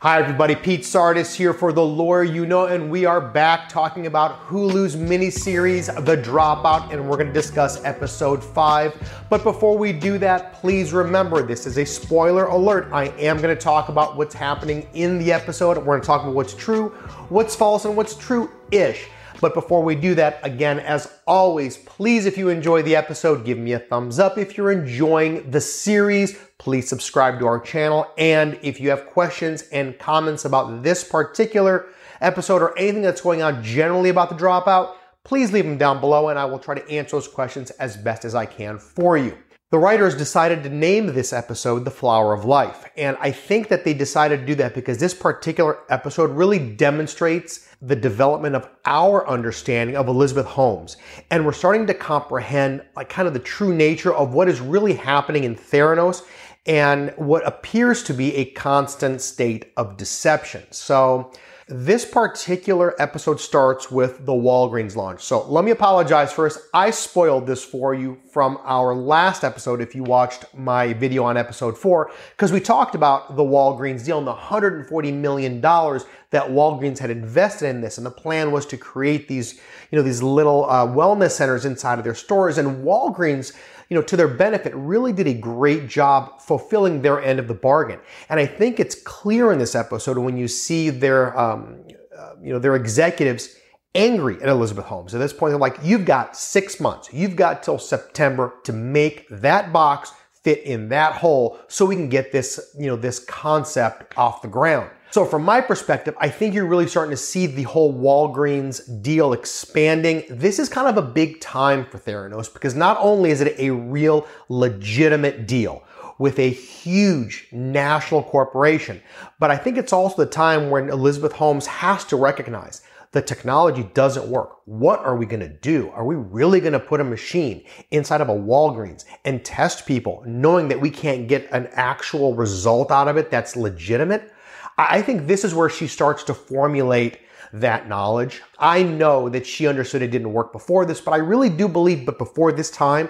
Hi, everybody. Pete Sardis here for The Lawyer You Know, and we are back talking about Hulu's miniseries, The Dropout, and we're going to discuss episode five. But before we do that, please remember this is a spoiler alert. I am going to talk about what's happening in the episode. We're going to talk about what's true, what's false, and what's true ish. But before we do that, again, as always, please, if you enjoy the episode, give me a thumbs up. If you're enjoying the series, please subscribe to our channel. And if you have questions and comments about this particular episode or anything that's going on generally about the dropout, please leave them down below and I will try to answer those questions as best as I can for you. The writers decided to name this episode The Flower of Life. And I think that they decided to do that because this particular episode really demonstrates the development of our understanding of Elizabeth Holmes. And we're starting to comprehend like kind of the true nature of what is really happening in Theranos and what appears to be a constant state of deception. So this particular episode starts with the Walgreens launch. So let me apologize first. I spoiled this for you from our last episode if you watched my video on episode four, because we talked about the Walgreens deal and the $140 million that Walgreens had invested in this. And the plan was to create these, you know, these little uh, wellness centers inside of their stores. And Walgreens you know, to their benefit, really did a great job fulfilling their end of the bargain. And I think it's clear in this episode when you see their, um, uh, you know, their executives angry at Elizabeth Holmes. At this point, they're like, you've got six months. You've got till September to make that box fit in that hole so we can get this, you know, this concept off the ground. So from my perspective, I think you're really starting to see the whole Walgreens deal expanding. This is kind of a big time for Theranos because not only is it a real legitimate deal with a huge national corporation, but I think it's also the time when Elizabeth Holmes has to recognize the technology doesn't work. What are we going to do? Are we really going to put a machine inside of a Walgreens and test people knowing that we can't get an actual result out of it that's legitimate? I think this is where she starts to formulate that knowledge. I know that she understood it didn't work before this, but I really do believe but before this time,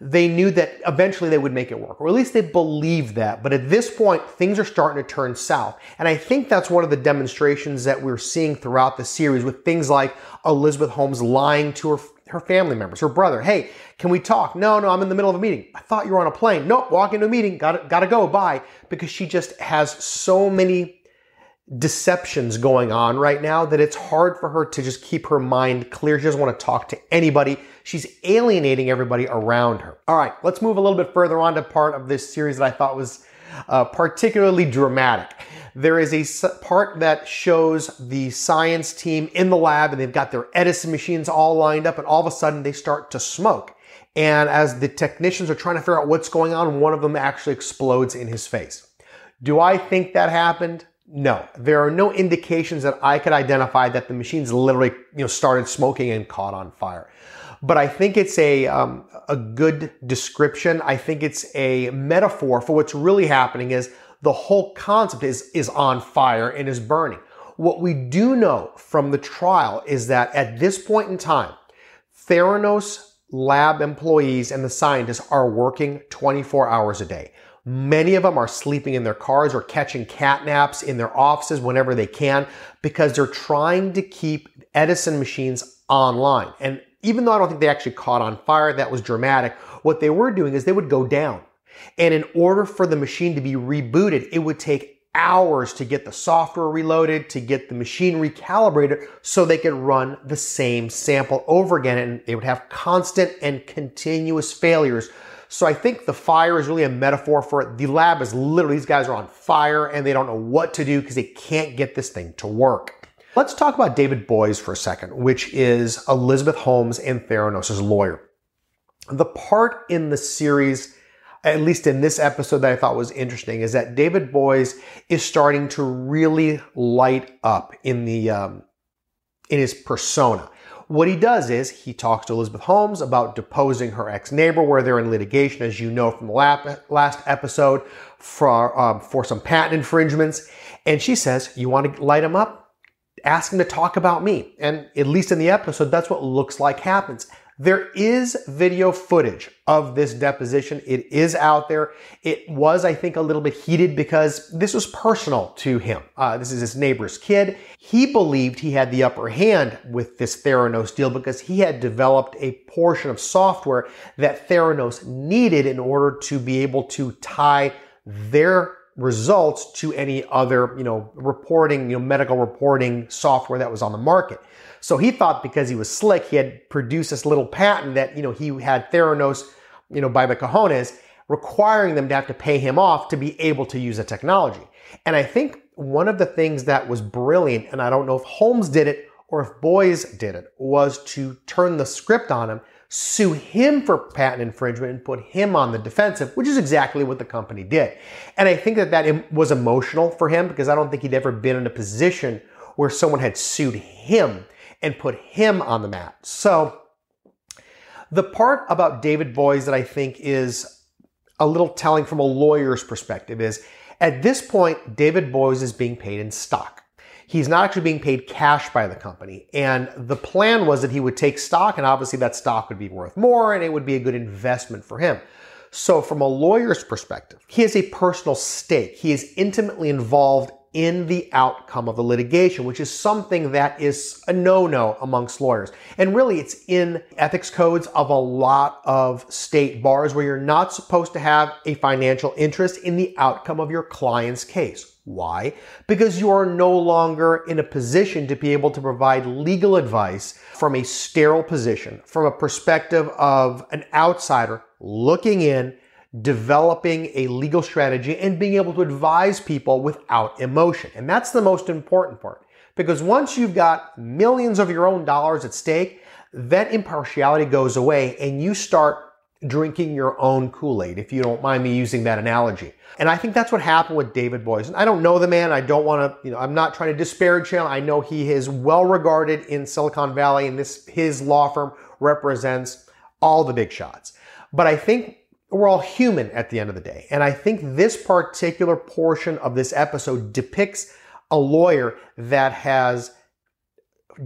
they knew that eventually they would make it work, or at least they believed that. But at this point, things are starting to turn south. And I think that's one of the demonstrations that we're seeing throughout the series with things like Elizabeth Holmes lying to her her family members, her brother. Hey, can we talk? No, no, I'm in the middle of a meeting. I thought you were on a plane. Nope, walk into a meeting. Got got to go. Bye. Because she just has so many deceptions going on right now that it's hard for her to just keep her mind clear. She doesn't want to talk to anybody. She's alienating everybody around her. All right, let's move a little bit further on to part of this series that I thought was uh, particularly dramatic. There is a part that shows the science team in the lab and they've got their Edison machines all lined up and all of a sudden they start to smoke. And as the technicians are trying to figure out what's going on, one of them actually explodes in his face. Do I think that happened? No, there are no indications that I could identify that the machines literally, you know, started smoking and caught on fire. But I think it's a um, a good description. I think it's a metaphor for what's really happening. Is the whole concept is is on fire and is burning. What we do know from the trial is that at this point in time, Theranos lab employees and the scientists are working 24 hours a day. Many of them are sleeping in their cars or catching cat naps in their offices whenever they can because they're trying to keep Edison machines online. And even though I don't think they actually caught on fire, that was dramatic, what they were doing is they would go down. And in order for the machine to be rebooted, it would take hours to get the software reloaded, to get the machine recalibrated so they could run the same sample over again. And they would have constant and continuous failures so I think the fire is really a metaphor for it. The lab is literally, these guys are on fire and they don't know what to do because they can't get this thing to work. Let's talk about David Boies for a second, which is Elizabeth Holmes and Theranos' lawyer. The part in the series, at least in this episode that I thought was interesting, is that David Boies is starting to really light up in the um, in his persona. What he does is he talks to Elizabeth Holmes about deposing her ex neighbor, where they're in litigation, as you know from the last episode, for, um, for some patent infringements. And she says, You want to light him up? Ask him to talk about me. And at least in the episode, that's what looks like happens. There is video footage of this deposition. It is out there. It was, I think, a little bit heated because this was personal to him. Uh, this is his neighbor's kid. He believed he had the upper hand with this Theranos deal because he had developed a portion of software that Theranos needed in order to be able to tie their results to any other, you know, reporting, you know, medical reporting software that was on the market. So he thought because he was slick, he had produced this little patent that, you know, he had Theranos, you know, by the cojones, requiring them to have to pay him off to be able to use the technology. And I think one of the things that was brilliant, and I don't know if Holmes did it or if Boies did it, was to turn the script on him sue him for patent infringement and put him on the defensive, which is exactly what the company did. And I think that that was emotional for him because I don't think he'd ever been in a position where someone had sued him and put him on the mat. So the part about David Boies that I think is a little telling from a lawyer's perspective is at this point, David Boies is being paid in stock. He's not actually being paid cash by the company. And the plan was that he would take stock, and obviously that stock would be worth more and it would be a good investment for him. So, from a lawyer's perspective, he has a personal stake. He is intimately involved in the outcome of the litigation, which is something that is a no-no amongst lawyers. And really, it's in ethics codes of a lot of state bars where you're not supposed to have a financial interest in the outcome of your client's case. Why? Because you are no longer in a position to be able to provide legal advice from a sterile position, from a perspective of an outsider looking in, developing a legal strategy, and being able to advise people without emotion. And that's the most important part. Because once you've got millions of your own dollars at stake, that impartiality goes away and you start drinking your own Kool-Aid, if you don't mind me using that analogy. And I think that's what happened with David Boies. And I don't know the man. I don't want to, you know, I'm not trying to disparage him. I know he is well regarded in Silicon Valley and this, his law firm represents all the big shots. But I think we're all human at the end of the day. And I think this particular portion of this episode depicts a lawyer that has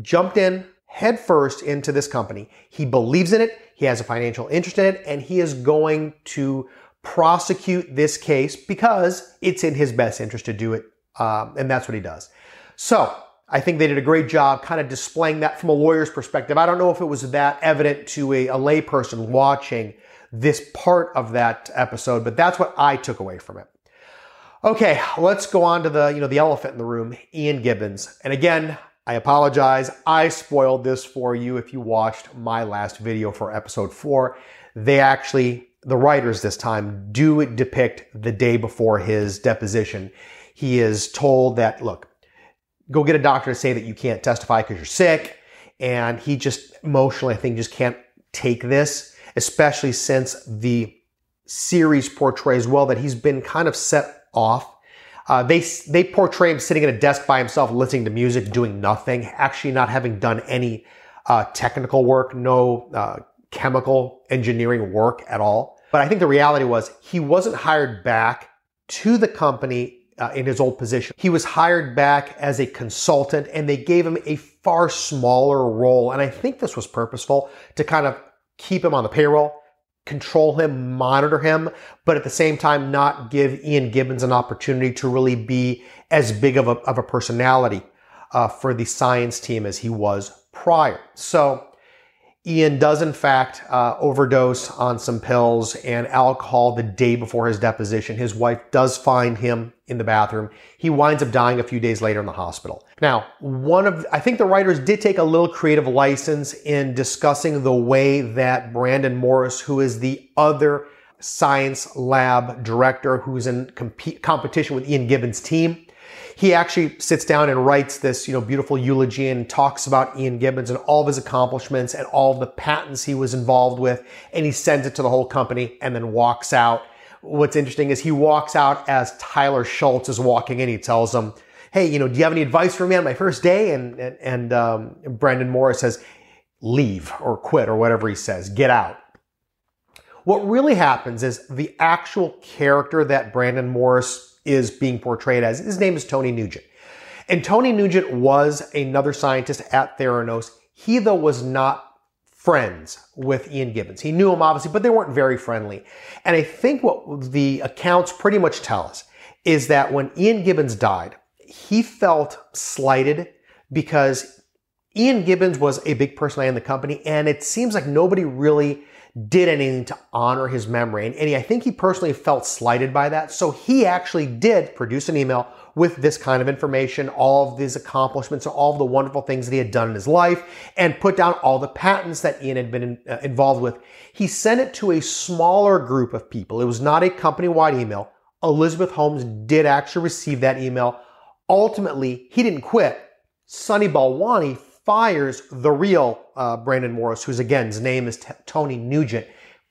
jumped in headfirst into this company. He believes in it. He has a financial interest in it and he is going to prosecute this case because it's in his best interest to do it. Um, and that's what he does. So I think they did a great job kind of displaying that from a lawyer's perspective. I don't know if it was that evident to a, a layperson watching this part of that episode, but that's what I took away from it. Okay, let's go on to the, you know, the elephant in the room, Ian Gibbons. And again, I apologize. I spoiled this for you if you watched my last video for episode four. They actually the writers this time do depict the day before his deposition. He is told that, look, go get a doctor to say that you can't testify because you're sick. And he just emotionally, I think, just can't take this, especially since the series portrays well that he's been kind of set off. Uh, they they portray him sitting at a desk by himself, listening to music, doing nothing, actually not having done any uh, technical work, no uh, chemical engineering work at all. But I think the reality was he wasn't hired back to the company uh, in his old position. He was hired back as a consultant and they gave him a far smaller role. And I think this was purposeful to kind of keep him on the payroll, control him, monitor him, but at the same time, not give Ian Gibbons an opportunity to really be as big of a, of a personality uh, for the science team as he was prior. So Ian does, in fact, uh, overdose on some pills and alcohol the day before his deposition. His wife does find him in the bathroom. He winds up dying a few days later in the hospital. Now, one of, I think the writers did take a little creative license in discussing the way that Brandon Morris, who is the other science lab director who's in comp- competition with Ian Gibbons' team, he actually sits down and writes this, you know, beautiful eulogy and talks about Ian Gibbons and all of his accomplishments and all of the patents he was involved with. And he sends it to the whole company and then walks out. What's interesting is he walks out as Tyler Schultz is walking in. He tells him, Hey, you know, do you have any advice for me on my first day? And, and, and um, Brandon Morris says, leave or quit or whatever he says, get out. What really happens is the actual character that Brandon Morris is being portrayed as. His name is Tony Nugent. And Tony Nugent was another scientist at Theranos. He, though, was not friends with Ian Gibbons. He knew him obviously, but they weren't very friendly. And I think what the accounts pretty much tell us is that when Ian Gibbons died, he felt slighted because Ian Gibbons was a big personality in the company, and it seems like nobody really did anything to honor his memory. And, and he, I think he personally felt slighted by that. So he actually did produce an email with this kind of information, all of his accomplishments, all of the wonderful things that he had done in his life, and put down all the patents that Ian had been in, uh, involved with. He sent it to a smaller group of people. It was not a company wide email. Elizabeth Holmes did actually receive that email. Ultimately, he didn't quit. Sunny Balwani fires the real uh, Brandon Morris, who's again, his name is T- Tony Nugent,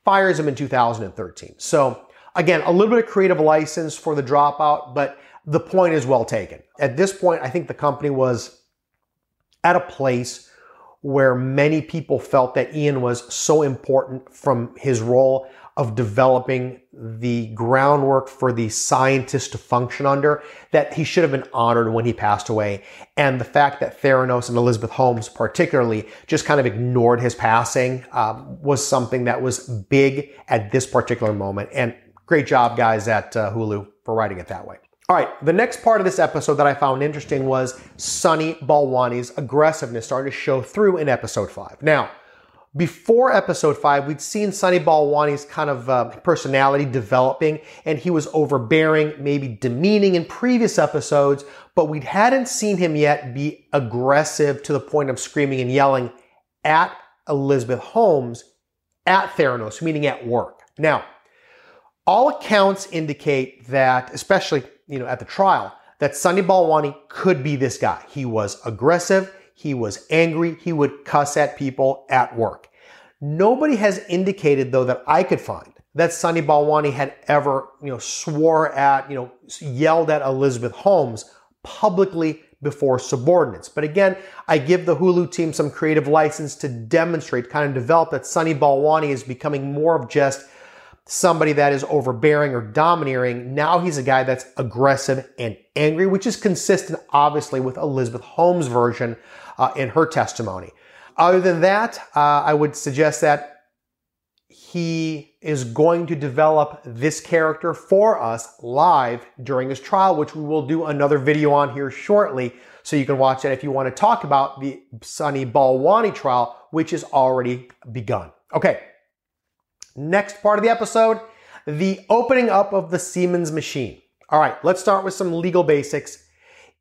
fires him in 2013. So again, a little bit of creative license for the dropout, but the point is well taken. At this point, I think the company was at a place where many people felt that Ian was so important from his role of developing the groundwork for the scientists to function under that he should have been honored when he passed away. And the fact that Theranos and Elizabeth Holmes particularly just kind of ignored his passing um, was something that was big at this particular moment. And great job, guys, at uh, Hulu for writing it that way. All right, the next part of this episode that I found interesting was Sunny Balwani's aggressiveness starting to show through in episode five. Now, before episode five, we'd seen Sunny Balwani's kind of uh, personality developing, and he was overbearing, maybe demeaning in previous episodes, but we hadn't seen him yet be aggressive to the point of screaming and yelling at Elizabeth Holmes at Theranos, meaning at work. Now, all accounts indicate that, especially you know at the trial, that Sunny Balwani could be this guy. He was aggressive. He was angry. He would cuss at people at work. Nobody has indicated, though, that I could find that Sunny Balwani had ever, you know, swore at, you know, yelled at Elizabeth Holmes publicly before subordinates. But again, I give the Hulu team some creative license to demonstrate, kind of develop that Sunny Balwani is becoming more of just somebody that is overbearing or domineering. Now he's a guy that's aggressive and angry, which is consistent, obviously, with Elizabeth Holmes' version uh, in her testimony. Other than that, uh, I would suggest that he is going to develop this character for us live during his trial, which we will do another video on here shortly. So you can watch that if you want to talk about the Sunny Balwani trial, which is already begun. Okay. Next part of the episode, the opening up of the Siemens machine. All right, let's start with some legal basics.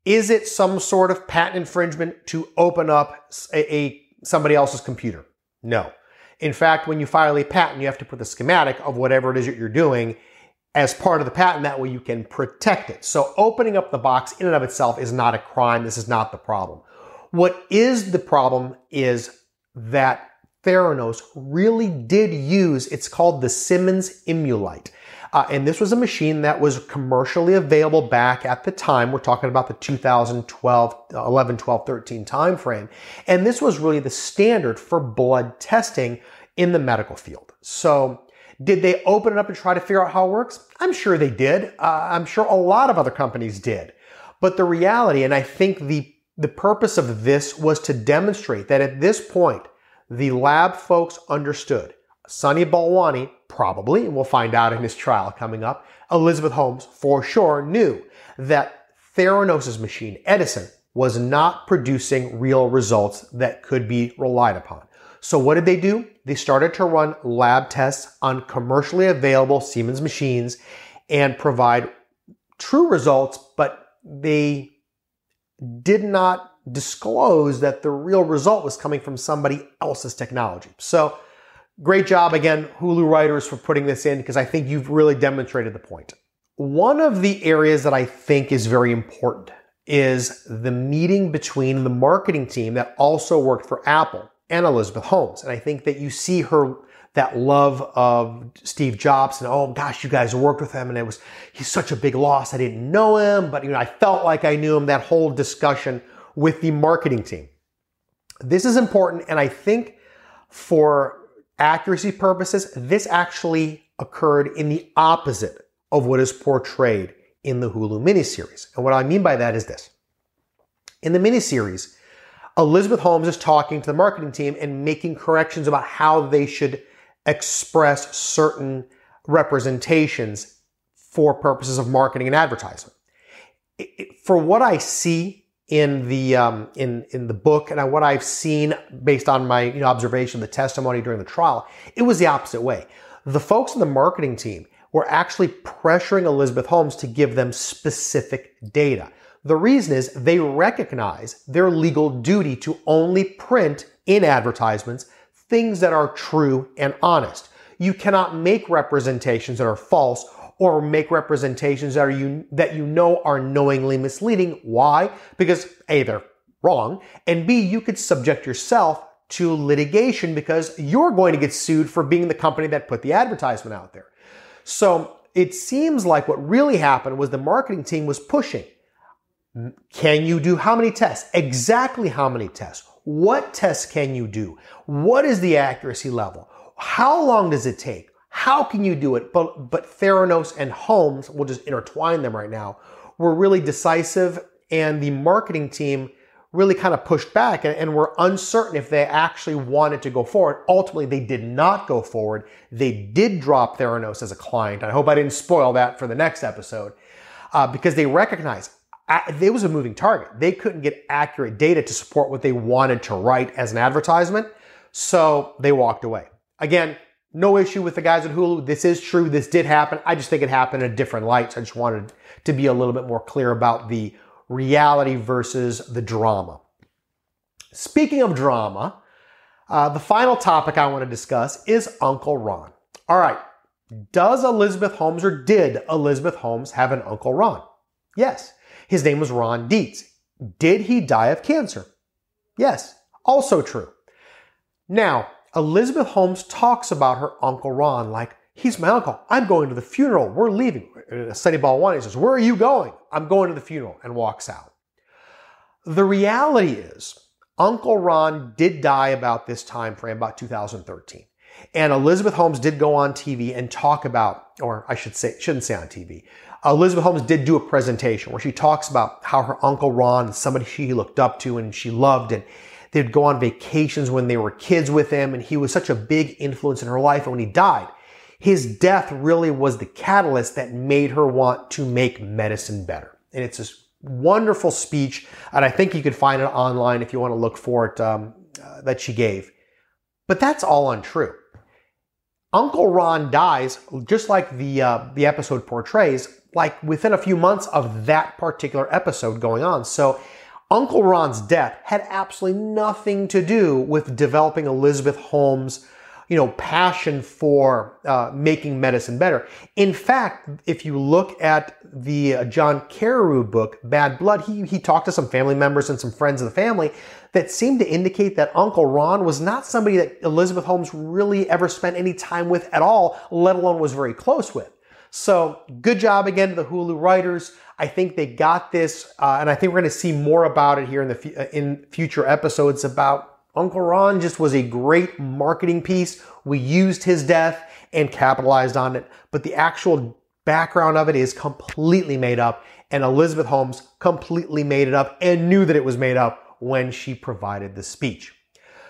Is it some sort of patent infringement to open up a, a somebody else's computer? No. In fact, when you file a patent, you have to put the schematic of whatever it is that you're doing as part of the patent. That way you can protect it. So opening up the box in and of itself is not a crime. This is not the problem. What is the problem is that Theranos really did use, it's called the Siemens Immulite. Uh, and this was a machine that was commercially available back at the time. We're talking about the 2012, 11, 12, 13 timeframe. And this was really the standard for blood testing in the medical field. So did they open it up and try to figure out how it works? I'm sure they did. Uh, I'm sure a lot of other companies did. But the reality, and I think the, the purpose of this was to demonstrate that at this point, the lab folks understood. Sunny Balwani probably, and we'll find out in his trial coming up, Elizabeth Holmes for sure knew that Theranos' machine, Edison, was not producing real results that could be relied upon. So what did they do? They started to run lab tests on commercially available Siemens machines and provide true results, but they did not disclose that the real result was coming from somebody else's technology. So great job again, Hulu writers for putting this in because I think you've really demonstrated the point. One of the areas that I think is very important is the meeting between the marketing team that also worked for Apple and Elizabeth Holmes. And I think that you see her that love of Steve Jobs and oh gosh, you guys worked with him and it was he's such a big loss. I didn't know him, but you know, I felt like I knew him. That whole discussion with the marketing team. This is important, and I think for accuracy purposes, this actually occurred in the opposite of what is portrayed in the Hulu miniseries. And what I mean by that is this. In the miniseries, Elizabeth Holmes is talking to the marketing team and making corrections about how they should express certain representations for purposes of marketing and advertising. For what I see in the um, in in the book and what I've seen based on my you know, observation, the testimony during the trial, it was the opposite way. The folks in the marketing team were actually pressuring Elizabeth Holmes to give them specific data. The reason is they recognize their legal duty to only print in advertisements things that are true and honest. You cannot make representations that are false or make representations that are you that you know are knowingly misleading. Why? Because A, they're wrong, and B, you could subject yourself to litigation because you're going to get sued for being the company that put the advertisement out there. So it seems like what really happened was the marketing team was pushing. Can you do how many tests? Exactly how many tests? What tests can you do? What is the accuracy level? How long does it take? How can you do it? But, but Theranos and Holmes, we'll just intertwine them right now, were really decisive and the marketing team really kind of pushed back and, and, were uncertain if they actually wanted to go forward. Ultimately, they did not go forward. They did drop Theranos as a client. I hope I didn't spoil that for the next episode uh, because they recognized it was a moving target. They couldn't get accurate data to support what they wanted to write as an advertisement. So they walked away. Again, no issue with the guys at Hulu. This is true. This did happen. I just think it happened in a different light. So I just wanted to be a little bit more clear about the reality versus the drama. Speaking of drama, uh, the final topic I want to discuss is Uncle Ron. All right. Does Elizabeth Holmes or did Elizabeth Holmes have an Uncle Ron? Yes. His name was Ron Dietz. Did he die of cancer? Yes. Also true. Now, Elizabeth Holmes talks about her Uncle Ron like, he's my uncle. I'm going to the funeral. We're leaving. Uh, Sunny Balwani says, where are you going? I'm going to the funeral and walks out. The reality is, Uncle Ron did die about this time frame, about 2013. And Elizabeth Holmes did go on TV and talk about, or I should say, shouldn't say on TV. Elizabeth Holmes did do a presentation where she talks about how her Uncle Ron somebody she looked up to and she loved and They'd go on vacations when they were kids with him, and he was such a big influence in her life. And when he died, his death really was the catalyst that made her want to make medicine better. And it's this wonderful speech, and I think you could find it online if you want to look for it um, uh, that she gave. But that's all untrue. Uncle Ron dies just like the uh, the episode portrays, like within a few months of that particular episode going on. So Uncle Ron's death had absolutely nothing to do with developing Elizabeth Holmes' you know, passion for uh, making medicine better. In fact, if you look at the uh, John Carreyrou book, Bad Blood, he, he talked to some family members and some friends of the family that seemed to indicate that Uncle Ron was not somebody that Elizabeth Holmes really ever spent any time with at all, let alone was very close with. So good job again to the Hulu writers. I think they got this, uh, and I think we're going to see more about it here in the uh, in future episodes about Uncle Ron. Just was a great marketing piece. We used his death and capitalized on it, but the actual background of it is completely made up, and Elizabeth Holmes completely made it up and knew that it was made up when she provided the speech.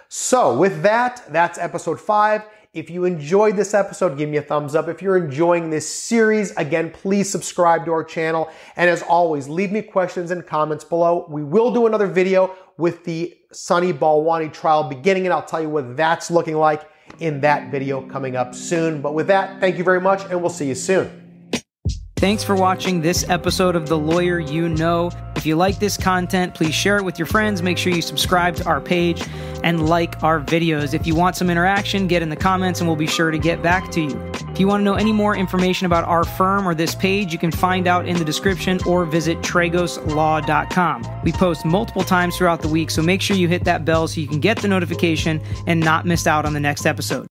So with that, that's episode five. If you enjoyed this episode, give me a thumbs up. If you're enjoying this series, again, please subscribe to our channel. And as always, leave me questions and comments below. We will do another video with the Sunny Balwani trial beginning, and I'll tell you what that's looking like in that video coming up soon. But with that, thank you very much, and we'll see you soon. Thanks for watching this episode of The Lawyer You Know. If you like this content, please share it with your friends. Make sure you subscribe to our page and like our videos. If you want some interaction, get in the comments and we'll be sure to get back to you. If you want to know any more information about our firm or this page, you can find out in the description or visit tragoslaw.com. We post multiple times throughout the week, so make sure you hit that bell so you can get the notification and not miss out on the next episode.